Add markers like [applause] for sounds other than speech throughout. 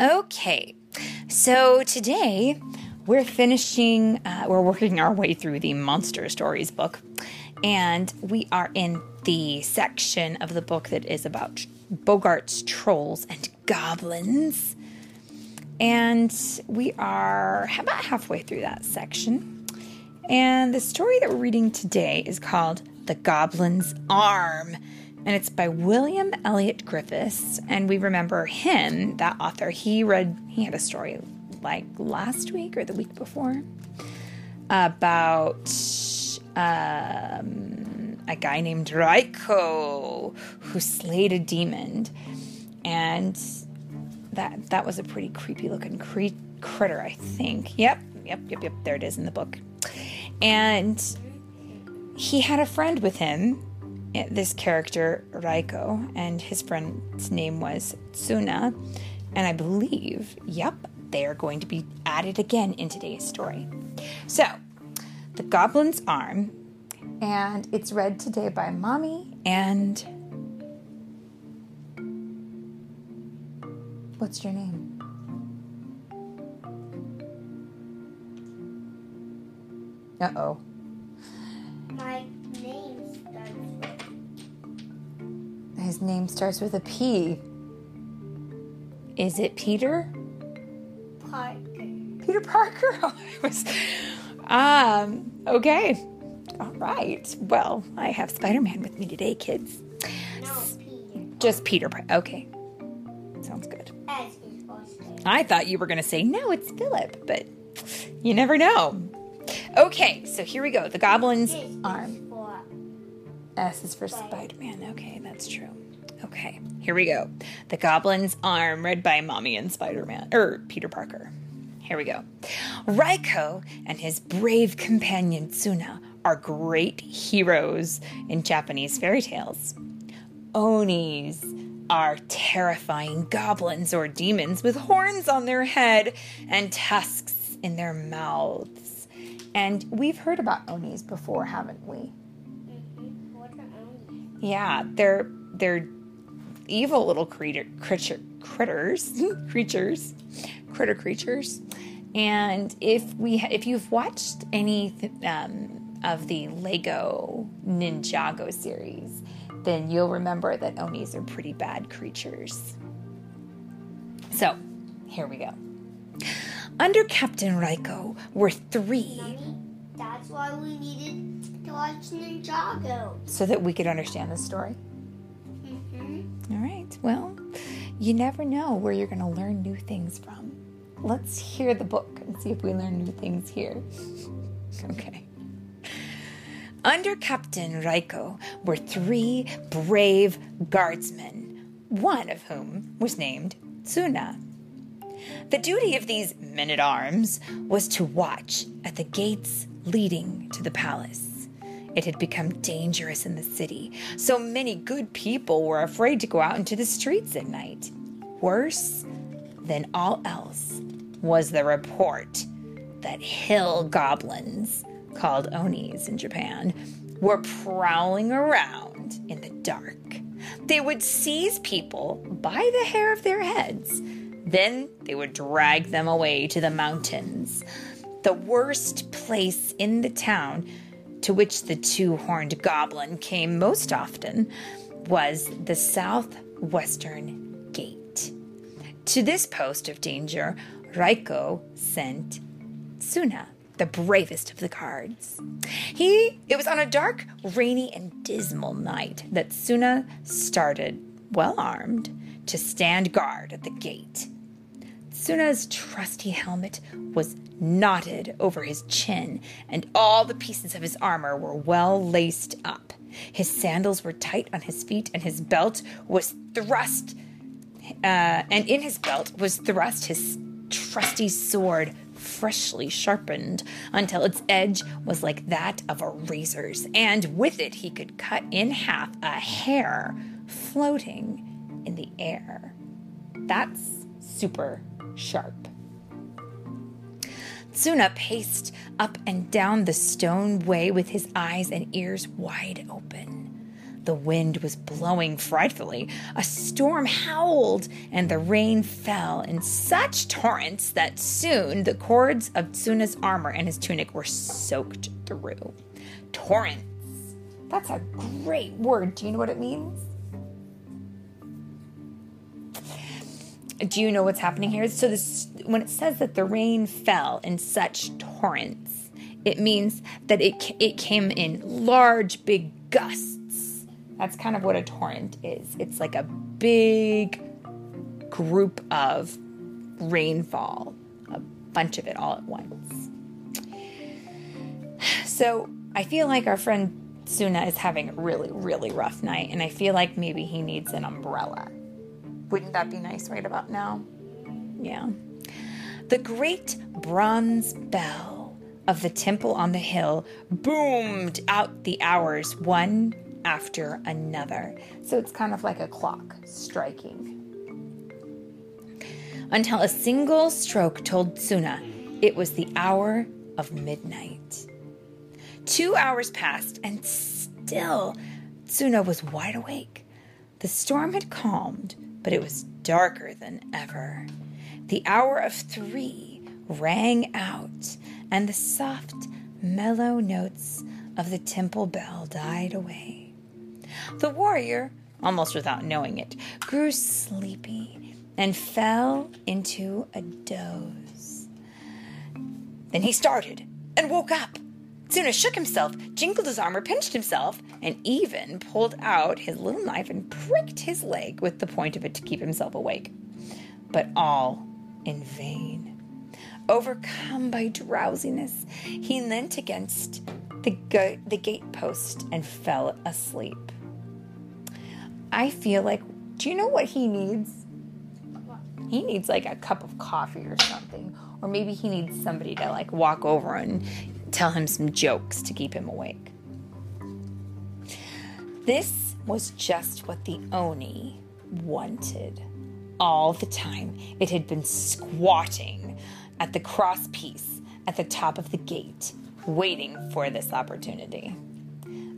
Okay, so today we're finishing, uh, we're working our way through the Monster Stories book, and we are in the section of the book that is about boggarts trolls and goblins. And we are about halfway through that section. And the story that we're reading today is called The Goblin's Arm. And it's by William Elliot Griffiths. And we remember him, that author. He read, he had a story like last week or the week before about um, a guy named Raiko who slayed a demon. And that that was a pretty creepy looking cre- critter, I think. Yep, yep, yep, yep. There it is in the book. And he had a friend with him, this character Raiko, and his friend's name was Tsuna. And I believe, yep, they are going to be added again in today's story. So, The Goblin's Arm, and it's read today by Mommy and What's your name? Uh oh. His name starts with a P. Is it Peter? Parker. Peter Parker? [laughs] Oh, I was. Um, okay. All right. Well, I have Spider Man with me today, kids. No, Peter. Just Peter Okay. Sounds good. As his first name. I thought you were going to say, no, it's Philip, but you never know. Okay, so here we go. The Goblin's Arm. S is for Spider Man. Okay, that's true. Okay, here we go. The Goblin's Arm, read by Mommy and Spider Man, or Peter Parker. Here we go. Raiko and his brave companion Tsuna are great heroes in Japanese fairy tales. Onis are terrifying goblins or demons with horns on their head and tusks in their mouths. And we've heard about Onis before, haven't we? mhm, what are only. Yeah, they're they're evil little creature, creature critters, [laughs] creatures, critter creatures. And if we ha- if you've watched any th- um, of the Lego Ninjago series, then you'll remember that Onis are pretty bad creatures. So, here we go. Under Captain Raiko were three Mommy, that's why we needed to watch Ninjago. so that we could understand the story. Right. Well, you never know where you're going to learn new things from. Let's hear the book and see if we learn new things here. [laughs] Okay. Under Captain Raiko were three brave guardsmen, one of whom was named Tsuna. The duty of these men at arms was to watch at the gates leading to the palace. It had become dangerous in the city, so many good people were afraid to go out into the streets at night. Worse than all else was the report that hill goblins, called Onis in Japan, were prowling around in the dark. They would seize people by the hair of their heads. Then they would drag them away to the mountains. The worst place in the town to which the two horned goblin came most often was the southwestern gate. To this post of danger, Raiko sent Tsuna, the bravest of the cards. He it was on a dark, rainy, and dismal night that Tsuna started, well armed, to stand guard at the gate. Tsuna's trusty helmet was knotted over his chin, and all the pieces of his armor were well laced up. His sandals were tight on his feet, and his belt was thrust. Uh, and in his belt was thrust his trusty sword, freshly sharpened until its edge was like that of a razor's, and with it he could cut in half a hair floating in the air. That's super sharp. Tsuna paced up and down the stone way with his eyes and ears wide open. The wind was blowing frightfully. A storm howled, and the rain fell in such torrents that soon the cords of Tsuna's armor and his tunic were soaked through. Torrents. That's a great word. Do you know what it means? Do you know what's happening here? So this when it says that the rain fell in such torrents, it means that it it came in large big gusts. That's kind of what a torrent is. It's like a big group of rainfall, a bunch of it all at once. So, I feel like our friend Tsuna is having a really, really rough night, and I feel like maybe he needs an umbrella. Wouldn't that be nice right about now? Yeah. The great bronze bell of the temple on the hill boomed out the hours one after another. So it's kind of like a clock striking. Until a single stroke told Tsuna it was the hour of midnight. Two hours passed, and still Tsuna was wide awake. The storm had calmed, but it was darker than ever. The hour of three rang out, and the soft, mellow notes of the temple bell died away. The warrior, almost without knowing it, grew sleepy and fell into a doze. Then he started and woke up. Tsuna shook himself, jingled his armor, pinched himself, and even pulled out his little knife and pricked his leg with the point of it to keep himself awake. But all in vain. Overcome by drowsiness, he leant against the, go- the gate post and fell asleep. I feel like, do you know what he needs? He needs like a cup of coffee or something. Or maybe he needs somebody to like walk over and tell him some jokes to keep him awake. This was just what the Oni wanted. All the time, it had been squatting at the cross piece at the top of the gate, waiting for this opportunity.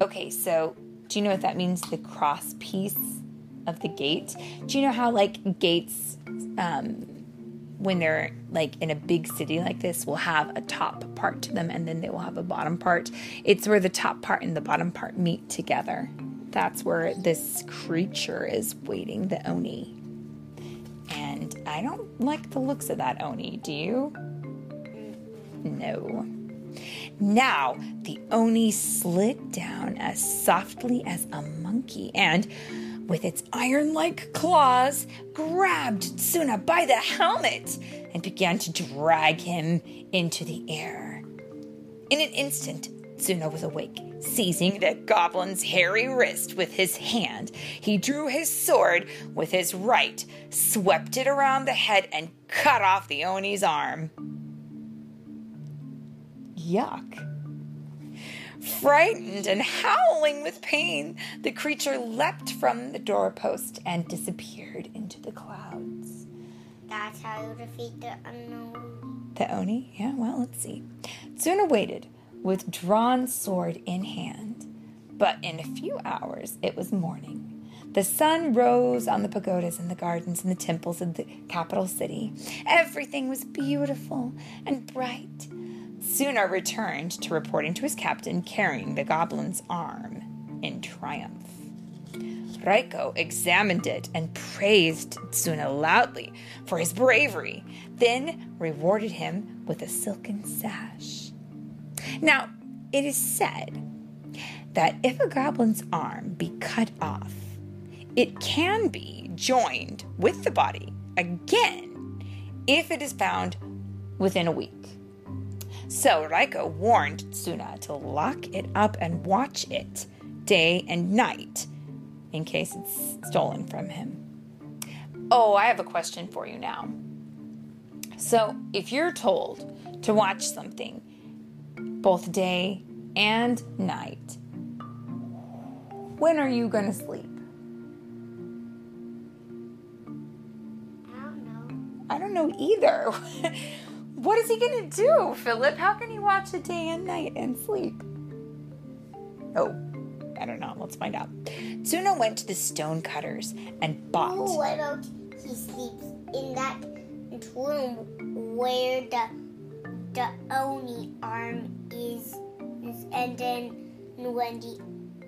Okay, so do you know what that means? The cross piece of the gate? Do you know how, like, gates um, when they're like in a big city like this will have a top part to them and then they will have a bottom part. It's where the top part and the bottom part meet together. That's where this creature is waiting, the Oni. I don't like the looks of that Oni, do you? No. Now the Oni slid down as softly as a monkey and with its iron like claws, grabbed Tsuna by the helmet and began to drag him into the air. In an instant, Tsuna was awake. Seizing the goblin's hairy wrist with his hand, he drew his sword with his right, swept it around the head, and cut off the Oni's arm. Yuck. Frightened and howling with pain, the creature leapt from the doorpost and disappeared into the clouds. That's how you defeat the unknown. The Oni? Yeah, well, let's see. Tsuna waited with drawn sword in hand, but in a few hours it was morning. The sun rose on the pagodas and the gardens and the temples of the capital city. Everything was beautiful and bright. Tsuna returned to reporting to his captain carrying the goblin's arm in triumph. Raiko examined it and praised Tsuna loudly for his bravery, then rewarded him with a silken sash. Now, it is said that if a goblin's arm be cut off, it can be joined with the body again if it is found within a week. So Raiko warned Tsuna to lock it up and watch it day and night in case it's stolen from him. Oh, I have a question for you now. So, if you're told to watch something both day and night, when are you going to sleep? I don't know. I don't know either. [laughs] what is he going to do, Philip? How can he watch a day and night and sleep? Oh, I don't know. Let's find out. Tsuna went to the stone cutters and bought. Oh, why don't he sleeps in that room where the the Oni arm is, and then when the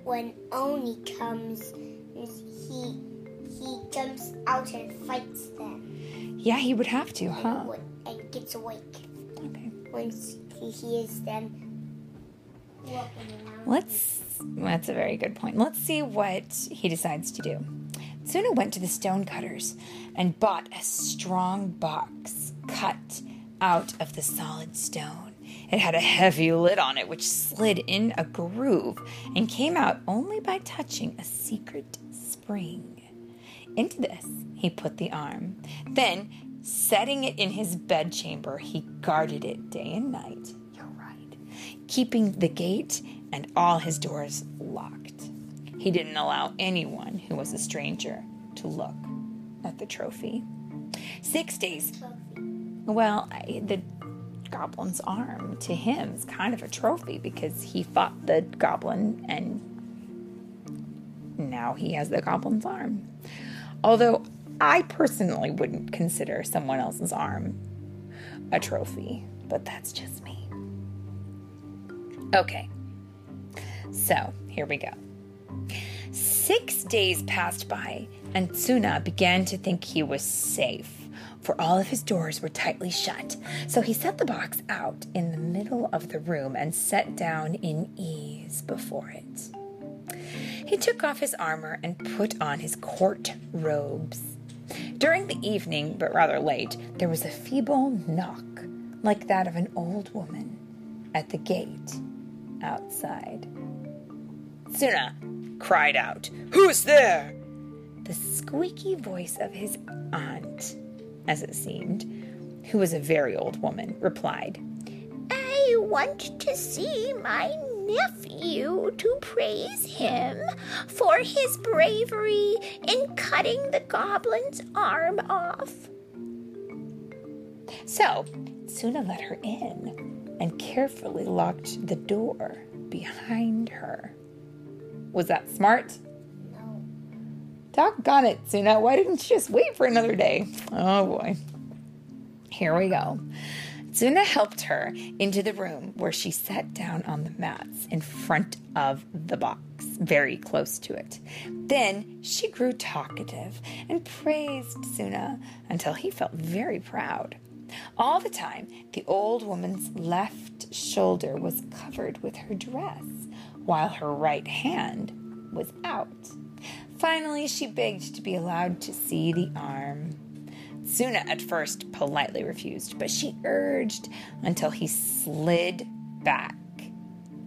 when Oni comes, he he jumps out and fights them. Yeah, he would have to, huh? And gets awake Okay. once he hears them walking around. Let's. That's a very good point. Let's see what he decides to do. Tsuna went to the stone cutters and bought a strong box cut out of the solid stone. It had a heavy lid on it, which slid in a groove and came out only by touching a secret spring. Into this, he put the arm. Then, setting it in his bedchamber, he guarded it day and night. You're right. Keeping the gate and all his doors locked. He didn't allow anyone who was a stranger to look at the trophy. Six days. Well, I, the goblin's arm to him is kind of a trophy because he fought the goblin and now he has the goblin's arm. Although I personally wouldn't consider someone else's arm a trophy, but that's just me. Okay, so here we go. Six days passed by, and Tsuna began to think he was safe, for all of his doors were tightly shut. So he set the box out in the middle of the room and sat down in ease before it. He took off his armor and put on his court robes. During the evening, but rather late, there was a feeble knock, like that of an old woman, at the gate outside. Tsuna cried out, Who's there? The squeaky voice of his aunt, as it seemed, who was a very old woman, replied, I want to see my nephew to praise him for his bravery in cutting the goblin's arm off. So Tsuna let her in and carefully locked the door behind her. Was that smart? Doggone it, Tsuna. Why didn't you just wait for another day? Oh boy. Here we go. Tsuna helped her into the room where she sat down on the mats in front of the box, very close to it. Then she grew talkative and praised Tsuna until he felt very proud. All the time, the old woman's left shoulder was covered with her dress, while her right hand was out. Finally, she begged to be allowed to see the arm. Tsuna at first politely refused, but she urged until he slid back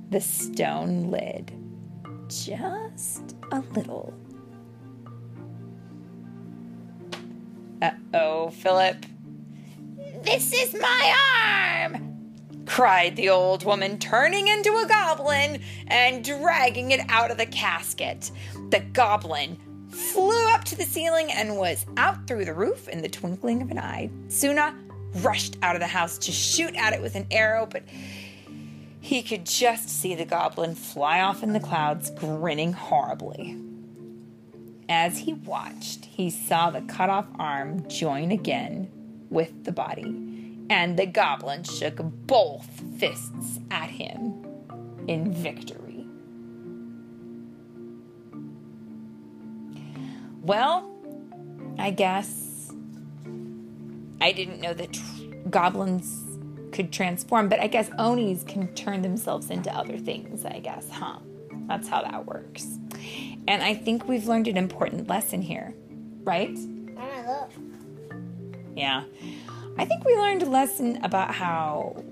the stone lid just a little. Uh oh, Philip. This is my arm! Cried the old woman, turning into a goblin and dragging it out of the casket. The goblin flew up to the ceiling and was out through the roof in the twinkling of an eye. Tsuna rushed out of the house to shoot at it with an arrow, but he could just see the goblin fly off in the clouds, grinning horribly. As he watched, he saw the cut off arm join again with the body, and the goblin shook both fists at him in victory. Well, I guess I didn't know that tr- goblins could transform, but I guess Onis can turn themselves into other things, I guess, huh? That's how that works. And I think we've learned an important lesson here, right? Yeah. I think we learned a lesson about how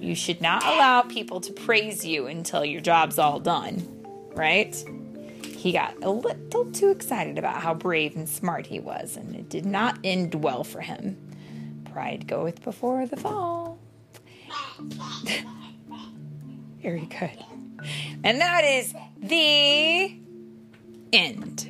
you should not allow people to praise you until your job's all done, right? He got a little too excited about how brave and smart he was, and it did not end well for him. Pride goeth before the fall. [laughs] Very good. And that is the end.